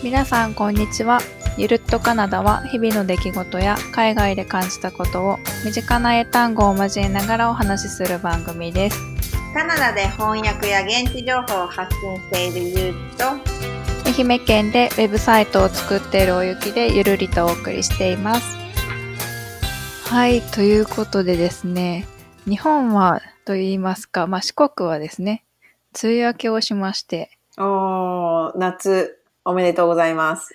皆さんこんにちは。ゆるっとカナダは日々の出来事や海外で感じたことを身近な英単語を交えながらお話しする番組です。カナダで翻訳や現地情報を発信しているゆうと愛媛県でウェブサイトを作っているおゆきでゆるりとお送りしています。はい、ということでですね、日本はと言いますか、まあ、四国はですね、梅雨明けをしまして、おー、夏おめでとうございます。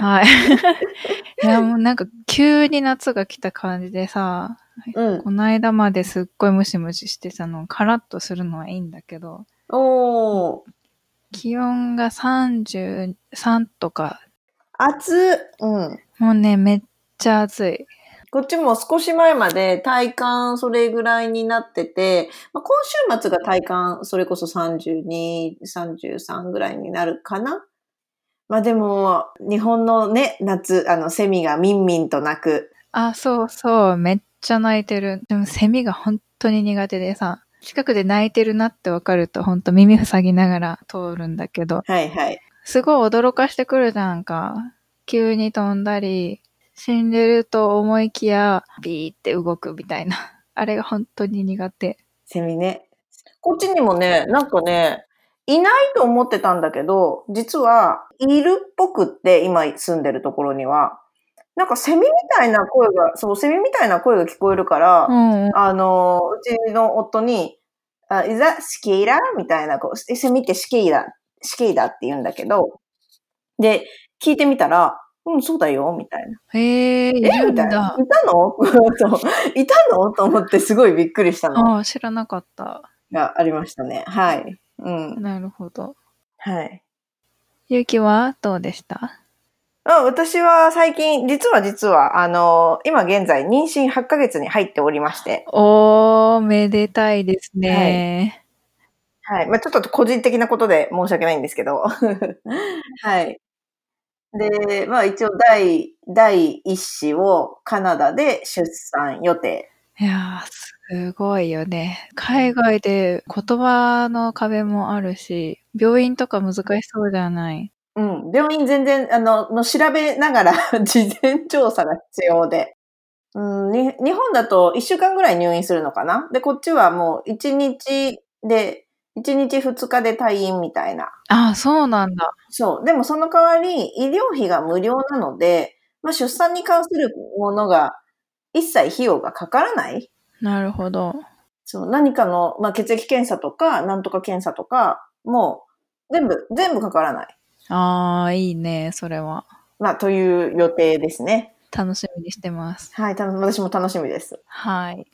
はい。いや、もうなんか急に夏が来た感じでさ、うん。この間まですっごいムシムシしてたの、カラッとするのはいいんだけど、おー、気温が33とか、暑うん。もうね、めっちゃ暑い。こっちも少し前まで体感それぐらいになってて、まあ、今週末が体感それこそ32、33ぐらいになるかな。まあでも、日本のね、夏、あの、セミがミンミンと鳴く。あ、そうそう、めっちゃ泣いてる。でもセミが本当に苦手でさ、近くで泣いてるなってわかると本当耳塞ぎながら通るんだけど、はいはい。すごい驚かしてくるじゃんか。急に飛んだり、死んでると思いきや、ビーって動くみたいな。あれが本当に苦手。セミね。こっちにもね、なんかね、いないと思ってたんだけど、実は、いるっぽくって、今住んでるところには。なんかセミみたいな声が、そう、セミみたいな声が聞こえるから、うんうん。あの、うちの夫に、あ、いざ、スキーラ？みたいな、こう、セミってスキーラ、スキーだって言うんだけど、で、聞いてみたら、うん、そうだよ、みたいな。へえ、いえるんみたいな。だい。たの？いたの？と思ってすごいびっくりしたのああ、知らなかった。がありましたね。はい。うん。なるほど。はい。ゆうきはどうでした？あ私は最近、実は実は、あの、今現在妊娠8ヶ月に入っておりまして、おー、めでたいですね。はい。まあちょっと個人的なことで申し訳ないんですけど。はい。で、まあ一応第、第一子をカナダで出産予定。いやー、すごいよね。海外で言葉の壁もあるし、病院とか難しそうじゃない？うん。病院全然、あの、の調べながら 事前調査が必要で。うん、に日本だと1週間ぐらい入院するのかな？で、こっちはもう1日で、1日2日で退院みたいな。ああ、そうなんだ。そう。でもその代わり医療費が無料なので、まあ出産に関するものが一切費用がかからない。なるほど。そう。何かの、まあ血液検査とか、なんとか検査とか、もう全部、全部かからない。ああ、いいね、それは。まあという予定ですね。楽しみにしてます。はい。た私も楽しみです。はい。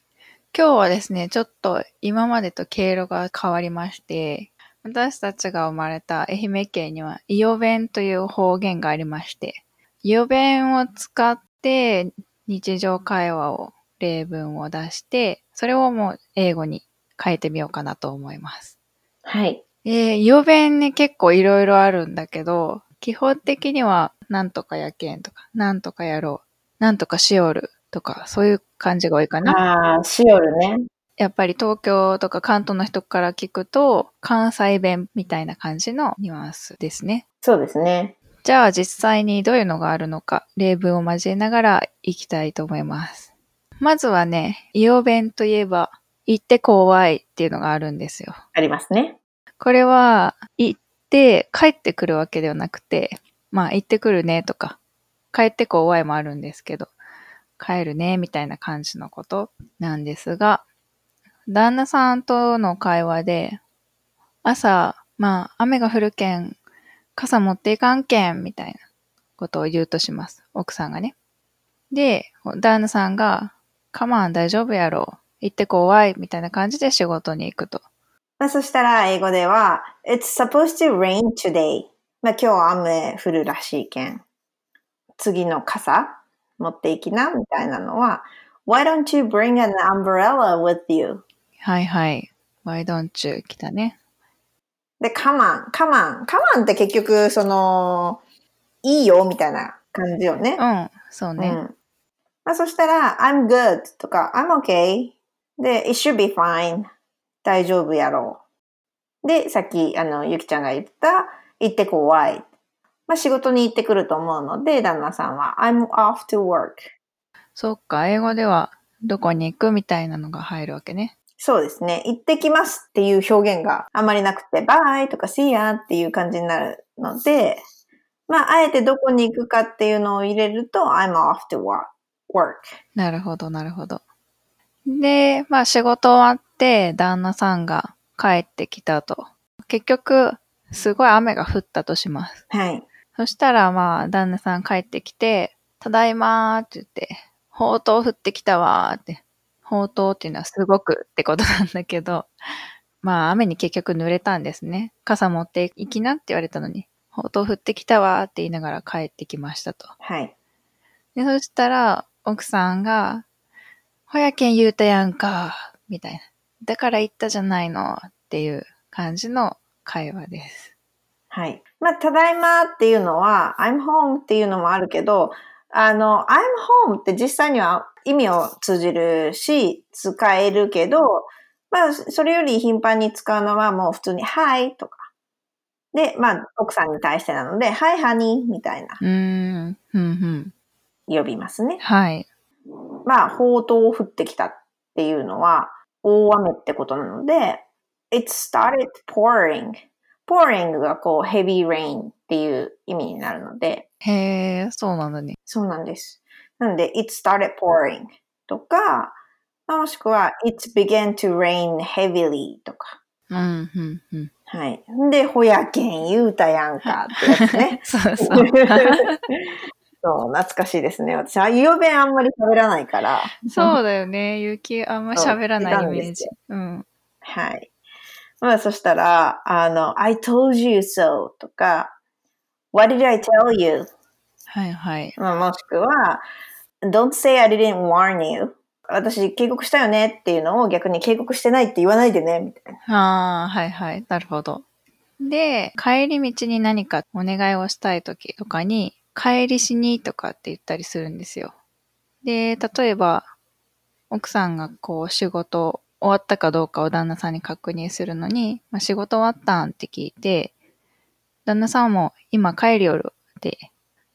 今日はですね、ちょっと今までと経路が変わりまして、私たちが生まれた愛媛県には、イオ弁という方言がありまして、イオ弁を使って日常会話を、例文を出して、それをもう英語に変えてみようかなと思います。はい。えー、イオ弁ね結構いろいろあるんだけど、基本的には、なんとかやけんとか、なんとかやろう、なんとかしおるとか、そういう感じが多いかな。ああ、シオルね。やっぱり東京とか関東の人から聞くと、関西弁みたいな感じのニュアンスですね。そうですね。じゃあ実際にどういうのがあるのか、例文を交えながらいきたいと思います。まずはね、イオ弁といえば、行って怖いっていうのがあるんですよ。ありますね。これは、行って帰ってくるわけではなくて、まあ行ってくるねとか、帰って怖いもあるんですけど、帰るねみたいな感じのことなんですが、旦那さんとの会話で、朝、まあ雨が降るけん、傘持っていかんけんみたいなことを言うとします。奥さんがね。で、旦那さんが、カマン大丈夫やろ。行って怖いみたいな感じで仕事に行くと。まあ、そしたら英語では、It's supposed to rain today. まあ、今日雨降るらしいけん。次の傘持っていきなみたいなのは、Why don't you bring an umbrella with you? はいはい。Why don't you? 来たね。で、come on, come on. come on って結局、その、いいよみたいな感じよね。うん、そうね。うん。まあ、そしたら、I'm good とか、I'm okay. で、it should be fine. 大丈夫やろう。で、さっき、あの、ゆきちゃんが言った、行って怖い。まあ仕事に行ってくると思うので、旦那さんは I'm off to work. そっか、英語ではどこに行くみたいなのが入るわけね。そうですね。行ってきますっていう表現があまりなくて、バイとか see ya っていう感じになるので、まあ、あえてどこに行くかっていうのを入れると、I'm off to work. なるほど、なるほど。で、まあ仕事終わって旦那さんが帰ってきたと。結局、すごい雨が降ったとします。はい。そしたらまあ旦那さん帰ってきて、ただいまーって言って、ほうとう降ってきたわーって。ほうとうっていうのはすごくってことなんだけど、まあ雨に結局濡れたんですね。傘持って行きなって言われたのに、ほうとう降ってきたわーって言いながら帰ってきましたと。はい。で、そしたら、奥さんが、ほやけん言うたやんか、みたいな。だから言ったじゃないの、っていう感じの会話です。はい。まあ、ただいまっていうのは、I'm home っていうのもあるけど、あの、I'm home って実際には意味を通じるし、使えるけど、まあ、それより頻繁に使うのはもう普通に Hi とか。で、まあ、奥さんに対してなので、Hi honey みたいなうーん、ふんふん。呼びますね。はい。まあ、砲塔を降ってきたっていうのは、大雨ってことなので、it started pouring. pouring がこう、heavy rain っていう意味になるので、へえ、そうなんだね。そうなんです。なので、it started pouring とか、まあもしくは、it began to rain heavily とか。うん、ふん、ふん。はい。で、ほやけん言うたやんかってやつね。そうそう。そう、懐かしいですね。私、あ、ゆうべんあんまり喋らないから。そうだよね。ゆうきあんま喋らないイメージ。うん。はい。まあ、そしたら、あの、I told you so とか、What did I tell you? はいはい。まあ、もしくは、Don't say I didn't warn you. 私、警告したよねっていうのを逆に警告してないって言わないでね、みたいな。ああ、はいはい。なるほど。で、帰り道に何かお願いをしたい時とかに、帰りしにとかって言ったりするんですよ。で、例えば、奥さんがこう仕事終わったかどうかを旦那さんに確認するのに、まあ、仕事終わったんって聞いて、旦那さんも今帰りよるって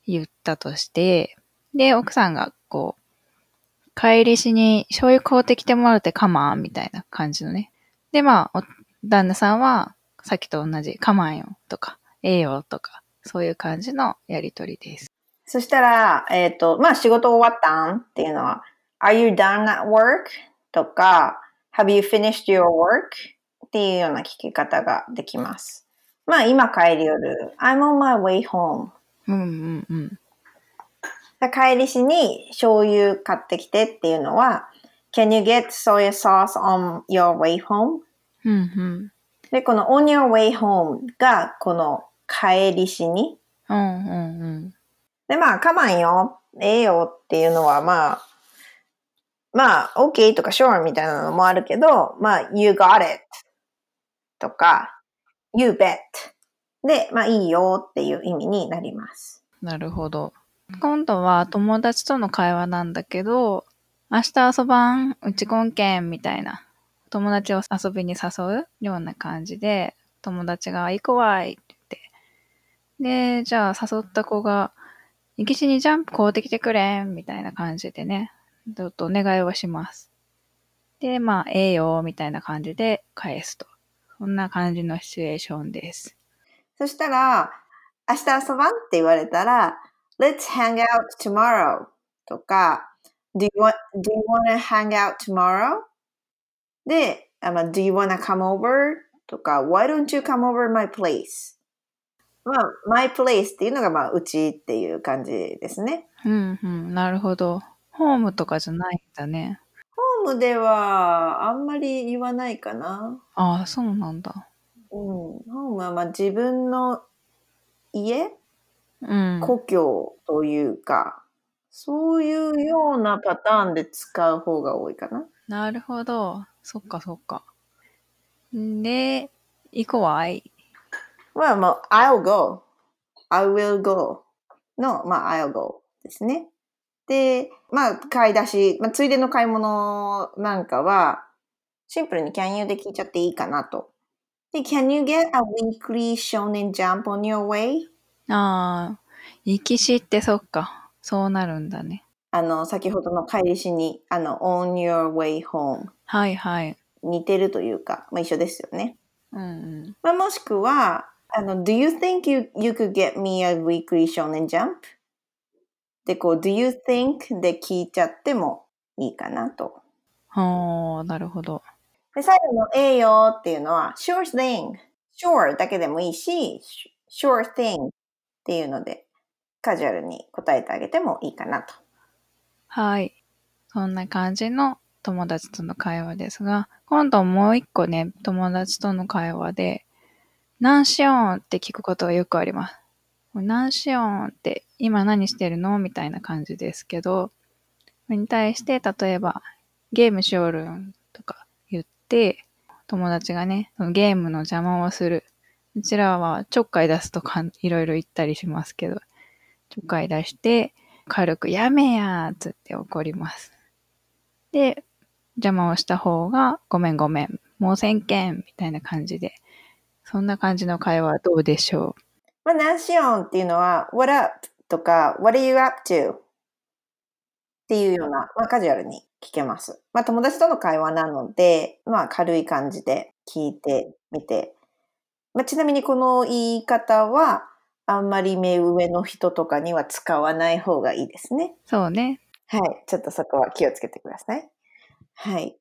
言ったとして、で、奥さんがこう、帰りしに醤油買うてきてもらうてかまんみたいな感じのね。で、まあ、旦那さんは、さっきと同じ、かまんよとか、ええよとか、そういう感じのやりとりです。そしたら、えっ、と、まあ、仕事終わったんっていうのは、Are you done at work? とか、Have you finished your work? っていうような聞き方ができます。まあ、今帰り夜、I'm on my way home. うんうんうん。帰りしに醤油買ってきてっていうのは、Can you get soy sauce on your way home? うんうん。で、この on your way home がこの帰りしに。うんうんうん。で、まあ、かまんよ、ええよっていうのはまあ、まあ、OK とか sure みたいなのもあるけど、まあ、you got it とか、you bet で、まあ、いいよっていう意味になります。なるほど。今度は友達との会話なんだけど、明日遊ばん？うちこんけん？みたいな。友達を遊びに誘うような感じで、友達が行こわいって言って。で、じゃあ誘った子が、行きしにジャンプ買うてきてくれんみたいな感じでね、ちょっとお願いをします。で、まあ、ええよ、みたいな感じで返すと。そんな感じのシチュエーションです。そしたら、明日遊ばんって言われたら、Let's hang out tomorrow とか、Do you, want, do you wanna hang out tomorrow? で、Do you wanna come over? とか、Why don't you come over my place? まあ、my place っていうのが、まあ、うちっていう感じですね。うんうん、なるほど。ホームとかじゃないんだね。ムでは、あんまり言わないかな。ああ、そうなんだ。うん。ホームは、まあ、自分の家うん。故郷というか、そういうようなパターンで使う方が多いかな。なるほど。そっかそっか。で、行こわい。まあ、まあ、I'll go. I will go の、まあ、I'll go ですね。で、まあ、買い出し、まあ、ついでの買い物なんかは、シンプルに can you で聞いちゃっていいかなと。で、can you get a weekly shonen jump on your way? ああ、行きしってそっか。そうなるんだね。あの、先ほどの帰りしに、あの、on your way home はいはい。似てるというか、まあ、一緒ですよね。うんうん。まあ、もしくは、あの、do you think you, you could get me a weekly shonen jump? で、こう、do you think で聞いちゃってもいいかなと。ほー、なるほど。で、最後のええよっていうのは、sure thing。sure だけでもいいし、sure thing っていうので、カジュアルに答えてあげてもいいかなと。はい。そんな感じの友達との会話ですが、今度もう一個ね、友達との会話で、何しよんって聞くことがよくあります。何しよんって、今何してるの？みたいな感じですけど、それに対して、例えば、ゲームしよるんとか言って、友達がね、ゲームの邪魔をする。うちらはちょっかい出すとかいろいろ言ったりしますけど、ちょっかい出して、軽くやめやーっつって怒ります。で、邪魔をした方が、ごめんごめん、もうせんけん、みたいな感じで、そんな感じの会話はどうでしょう？まあ、何しよんっていうのは、what up とか、what are you up to? っていうような、まあ、カジュアルに聞けます。まあ、友達との会話なので、まあ、軽い感じで聞いてみて。まあ、ちなみにこの言い方は、あんまり目上の人とかには使わない方がいいですね。うそうね。はい。ちょっとそこは気をつけてください。はい。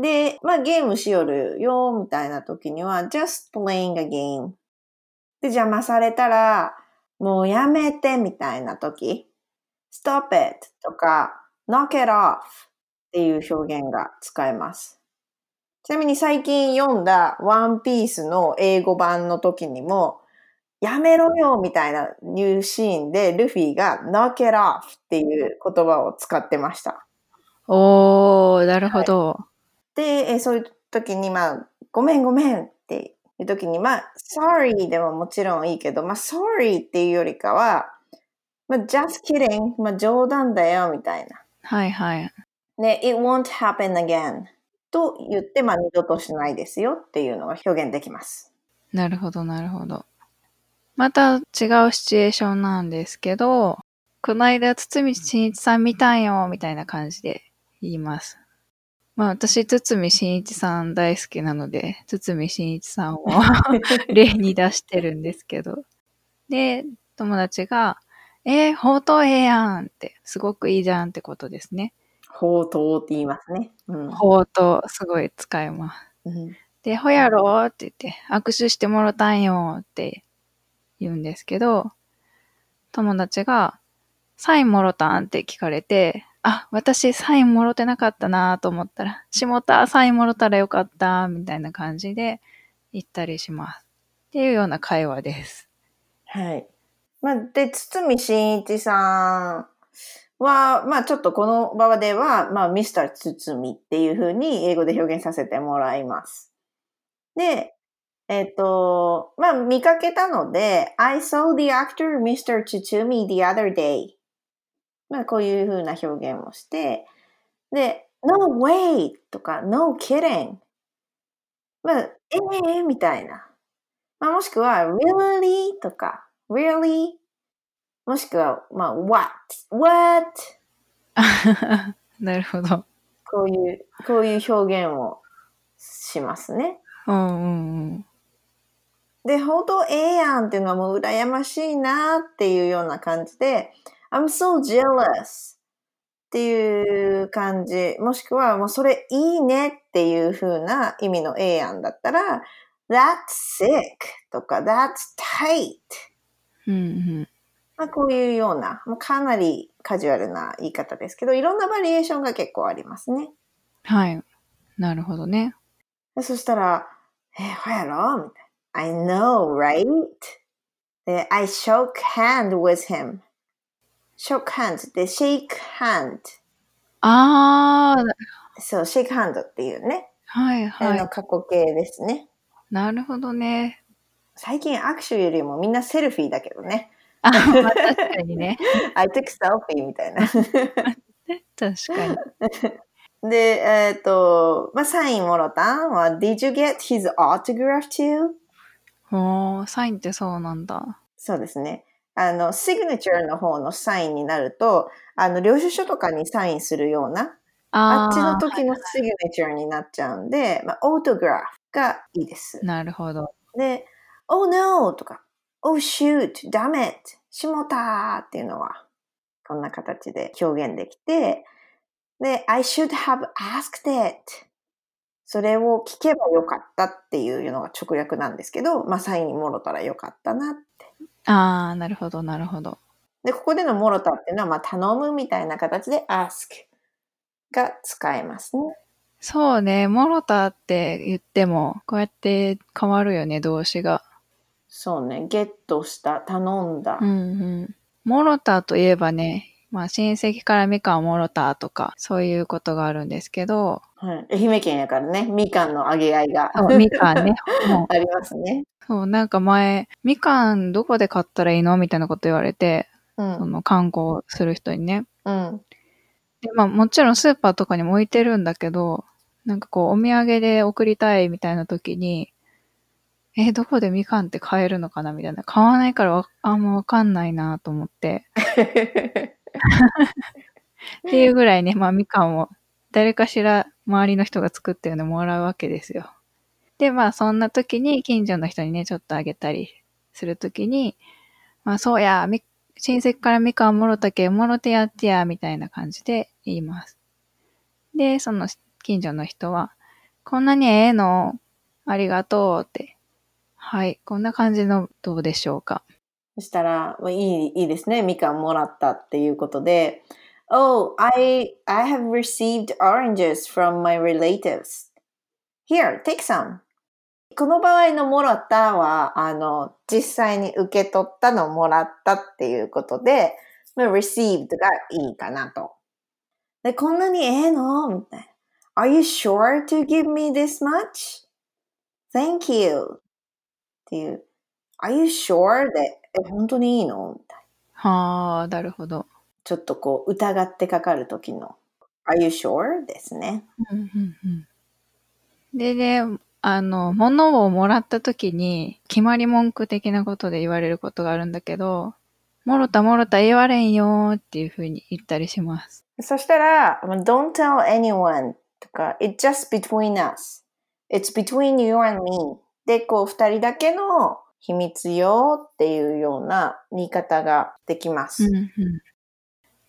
で、まあゲームしよるよ、みたいな時には、just playing a game. で、邪魔されたら、もうやめて、みたいな時、stop it とか、knock it off っていう表現が使えます。ちなみに最近読んだワンピースの英語版の時にも、やめろよみたいなニューシーンでルフィが knock it off っていう言葉を使ってました。おー、なるほど。で、えそういう時にまあ、ごめんごめんっていう時にまあ、sorry でももちろんいいけど、まあ、sorry っていうよりかは、まあ、just kidding まあ、冗談だよみたいな。はいはい。で、it won't happen again と言って、まあ、二度としないですよっていうのが表現できます。なるほど、なるほど。また違うシチュエーションなんですけど、この間、堤真一さん見たんよ、みたいな感じで言います。まあ私、堤真一さん大好きなので、堤真一さんを 例に出してるんですけど。で、友達が、えー、ほうとうええやんって、すごくいいじゃんってことですね。ほうとうって言いますね。うん。ほうとう、すごい使えます。うんで、ほやろって言って、握手してもろたんよって言うんですけど、友達が、サインもろたんって聞かれて、あ、私サインもろてなかったなと思ったら、しもた、サインもろたらよかった、みたいな感じで言ったりします。っていうような会話です。はい。まあ、で、堤真一さんは、まあ、ちょっとこの場では、まあ、ミスター堤っていう風に英語で表現させてもらいます。で、えっ、と、まあ、見かけたので、I saw the actor Mr. Tsumi the other day. まあ、こういう風な表現をして、で、no way! とか、no kidding! まあ、ええみたいな。まあ、もしくは、really? とか、really? もしくは、まあ、what? what? なるほど。こういう、こういう表現をしますね。うんうんうん。で、ほんとええやんっていうのはもう羨ましいなっていうような感じで、I'm so jealous っていう感じ、もしくはもうそれいいねっていう風な意味のええやんだったら、That's sick とか That's tight うんうん。まあ、こういうような、もうかなりカジュアルな言い方ですけど、いろんなバリエーションが結構ありますね。はい。なるほどね。でそしたら、え、ほやろ？みたいな。I know, right? で、I shook hand with him. Shook hand で shake hand. あー、そう、shake hand っていうね。はいあのはい。過去形ですね。なるほどね。最近握手よりもみんなセルフィーだけどね。あ、まあ、確かにね。I took selfie みたいな。確かに。で、えっ、と、まあ、サインもろた？んは、Did you get his autograph too? おー、サインってそうなんだ。そうですね。あの、シグネチャーの方のサインになると、あの、領収書とかにサインするような、あっちの時のシグネチャーになっちゃうんで、まあ、オートグラフがいいです。なるほど。で、oh no! とか、oh shoot! damn it! しもたーっていうのは、こんな形で表現できて、で、I should have asked it! それを聞けばよかったっていうのが直訳なんですけど、まあ、サインにもろたらよかったなって。ああ、なるほど、なるほど。で、ここでのもろたっていうのは、まあ、頼むみたいな形で ask が使えますね。そうね、もろたって言っても、こうやって変わるよね、動詞が。そうね、ゲットした、頼んだ。うんうん。もろたといえばね、まあ親戚からみかんをもろたとか、そういうことがあるんですけど、はい、愛媛県やからね、みかんのあげ合いがみかんね、ありますね。そう、なんか前、みかんどこで買ったらいいのみたいなこと言われて、うん。その観光する人にね。うん。で、まあもちろんスーパーとかにも置いてるんだけど、なんかこうお土産で送りたいみたいな時に、え、どこでみかんって買えるのかなみたいな。買わないからわあんまわかんないなと思って。っていうぐらいね、まあみかんを誰かしら周りの人が作ってるのもらうわけですよ。で、まあそんな時に近所の人にね、ちょっとあげたりする時に、まあそうや、親戚からみかんもろたけ、もろてやってや、みたいな感じで言います。で、その近所の人は、こんなにええの？ありがとうって。はい、こんな感じのどうでしょうか？そしたら、まあいい、いいですね。みかんもらったっていうことで、Oh, I, I have received oranges from my relatives. Here, take some. この場合のもらったは、あの、実際に受け取ったのをもらったっていうことで、まあ received がいいかなと。で、こんなにええのみたいな。Are you sure to give me this much? Thank you. っていう。Are you sure? で、え、本当にいいの？みたいな。はあ、なるほど。ちょっとこう、疑ってかかる時の。Are you sure? ですね。うんうんうんでね、あの、物をもらった時に、決まり文句的なことで言われることがあるんだけど、もろたもろた言われんよーっていう風に言ったりします。そしたら、まあ Don't tell anyone とか、It's just between us. It's between you and me. で、こう、二人だけの秘密よっていうような言い方ができます。うんうん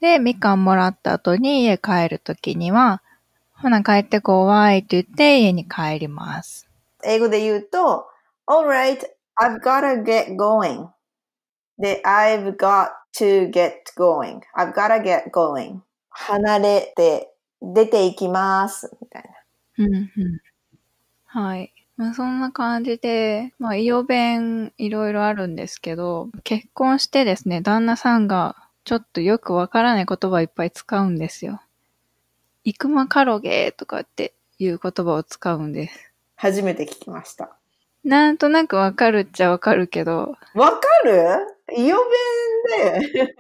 で、みかんもらった後に家帰る時には、ほな帰ってこわいって言って家に帰ります。英語で言うと、Alright, I've gotta get going. で、I've got to get going. I've gotta get going. 離れて、出ていきます。みたいな。うんうん。はい。まあ、そんな感じで、まあ、イオ弁いろいろあるんですけど、結婚してですね、旦那さんがちょっとよくわからない言葉をいっぱい使うんですよ。イクマカロゲーとかっていう言葉を使うんです。初めて聞きました。なんとなくわかるっちゃわかるけど、わかる？イオ弁で、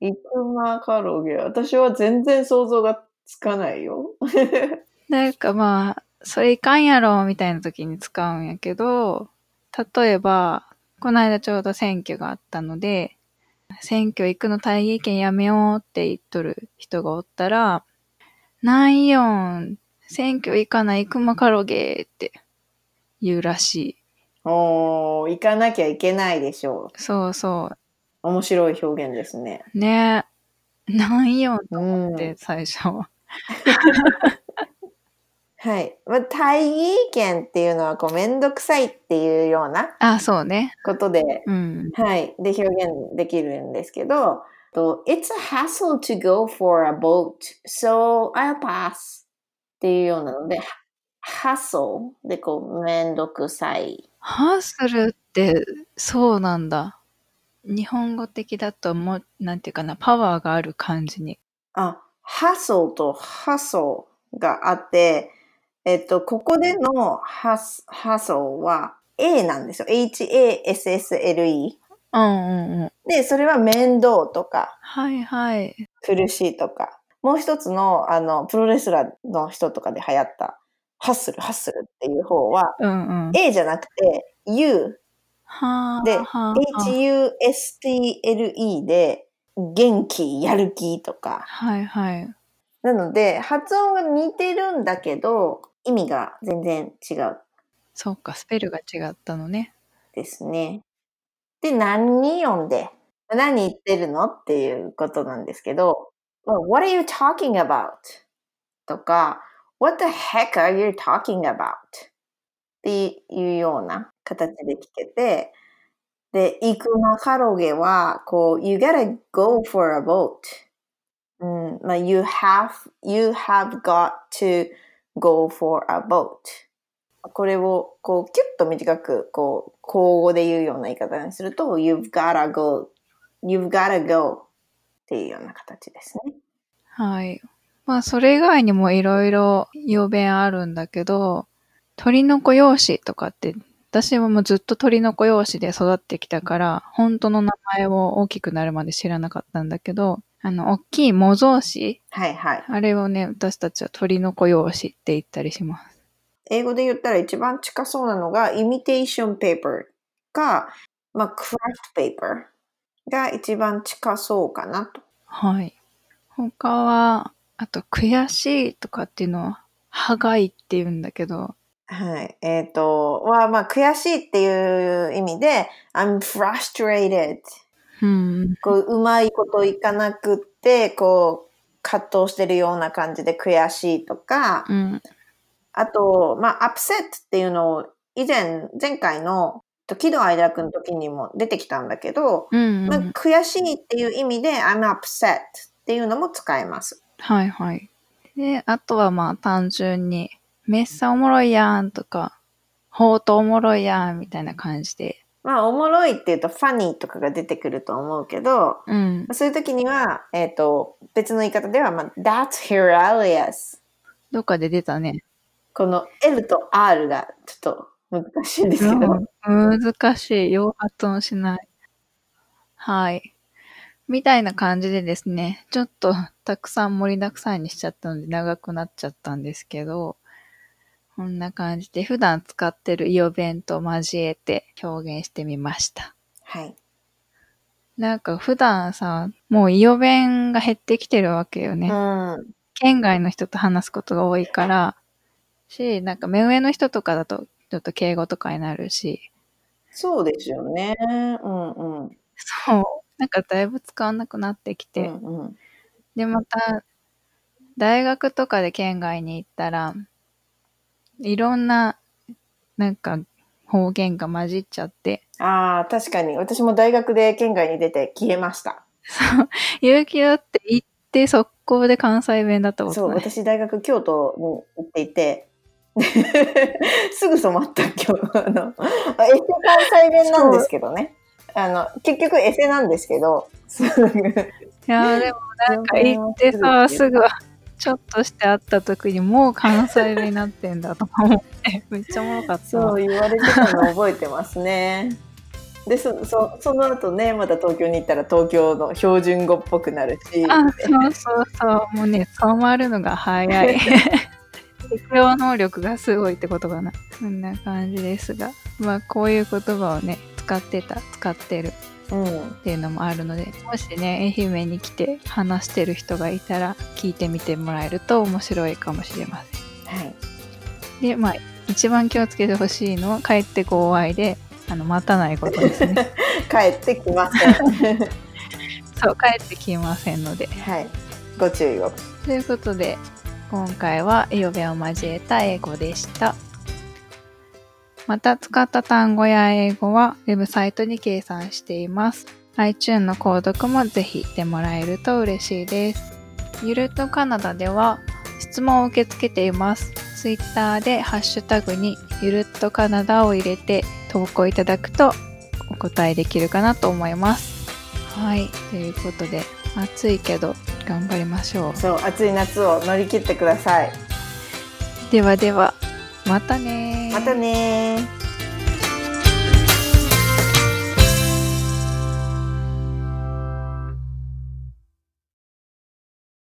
イクマカロゲ。私は全然想像がつかないよ。なんかまあ、それいかんやろみたいな時に使うんやけど、例えば、この間ちょうど選挙があったので、選挙行くの大義権やめようって言っとる人がおったら、なんよん、選挙行かないくまかろげって言うらしおー、行かなきゃいけないでしょい。そうそ面白い表現ですね。う。ねなんよんとうん。って最初は。はい。まあ、大義意見っていうのは、こう、めんどくさいっていうようなあ、そうね。ことで、うん。はい。で、表現できるんですけど、と It's a hassle to go for a boat, so I'll pass っていうようなので、hassle でこう、めんどくさい。ハッスルって、そうなんだ。日本語的だともう、なんていうかな、パワーがある感じに。あ、hassle と hustle があって、えっと、ここでの hus- hustle は A なんですよ。H-A-S-S-L-E。うんうんうん。で、それは面倒とかはいはい。苦しいとか。もう一つの、あの、プロレスラーの人とかで流行った、ハッスル、ハッスルっていう方は、うんうん。A じゃなくて、U、はあ。で、はあ、HUSTLE で、元気、やる気とか。はいはい。なので、発音が似てるんだけど、意味が全然違うそうか、スペルが違ったのね。ですね。で、何読んで、何言ってるのっていうことなんですけど、What are you talking about? とか、What the heck are you talking about? っていうような形で聞けて、で、行くマカロゲは、こう、You gotta go for a boat. うん、まあ、You have, you have got to go for a boat. これを、こう、キュッと短く、こう、口語で言うような言い方にすると、You've gotta go, you've gotta go っていうような形ですね。はい。まあ、それ以外にもいろいろ要弁あるんだけど、鳥の子養子とかって、私はもうずっと鳥の子養子で育ってきたから、本当の名前を大きくなるまで知らなかったんだけど、あの、大きい模造紙はいはい。あれをね、私たちは鳥の子養子って言ったりします。英語で言ったら一番近そうなのが、imitation paper か、まあ、craft paper が一番近そうかなと。はい。他は、あと、悔しいとかっていうのは、はがいって言うんだけど、はい。えっ、と、は、まあ、悔しいっていう意味で、I'm frustrated. うん、こう、うまいこといかなくって、こう、葛藤してるような感じで悔しいとか、うん、あと、まあ、upset っていうのを、以前、前回の、喜怒哀楽の時にも出てきたんだけど、うん、まあ、悔しいっていう意味で、I'm upset っていうのも使えます。はいはい。で、あとはまあ単純に、めっさおもろいやんとか、ほうとおもろいやんみたいな感じで。まあ、おもろいっていうと、ファニーとかが出てくると思うけど、うん。そういう時には、えっ、と、別の言い方では、まあ、That's hilarious. どっかで出たね。この L と R がちょっと難しいんですけど、うん難しい。よう発音しない。はい。みたいな感じでですね、ちょっとたくさん盛りだくさんにしちゃったので長くなっちゃったんですけど、こんな感じで普段使ってるイオ弁と交えて表現してみました。はい。なんか普段さ、もうイオ弁が減ってきてるわけよね。うん。県外の人と話すことが多いから、し、なんか目上の人とかだとちょっと敬語とかになるし、そうですよね。うんうん。そう。なんかだいぶ使わなくなってきうて。んうん。で、また、大学とかで県外に行ったら、いろんな、なんか方言が混じっちゃって、ああ、確かに。私も大学で県外に出て消えました。勇気だって行って速攻で関西弁だったこそう、とない。私大学京都に行っていて、すぐ染まった今日。あの、あエセ関西弁なんですけどね。あの、結局エセなんですけど、すぐ。いやーでもなんか行ってさ、すぐ、ちょっとして会った時にもう関西弁になってんだとか思って、めっちゃおもろかったわ。そう言われてたの覚えてますね。でそそその後ねまた東京に行ったら東京の標準語っぽくなるしあ、そうそうそう。もうね、染まるのが早い。適応能力がすごいってことかな。そんな感じですが。まあ、こういう言葉をね、使ってた、使ってるうん、っていうのもあるので、もしね、愛媛に来て話してる人がいたら、聞いてみてもらえると面白いかもしれません。はい、で、まあ、一番気をつけてほしいのは、帰ってこう愛で、あの、待たないことですね。帰ってきません そう、帰ってきませんので。はいご注意をということで、今回はイオベを交えた英語でした。また使った単語や英語はウェブサイトに計算しています。iTune の購読もぜひしてもらえると嬉しいです。ゆるっとカナダでは質問を受け付けています。Twitter でハッシュタグにゆるっとカナダを入れて投稿いただくとお答えできるかなと思います。はい。ということで、暑いけど頑張りましょう。そう暑い夏を乗り切ってくださいではでは、またねー。またねー。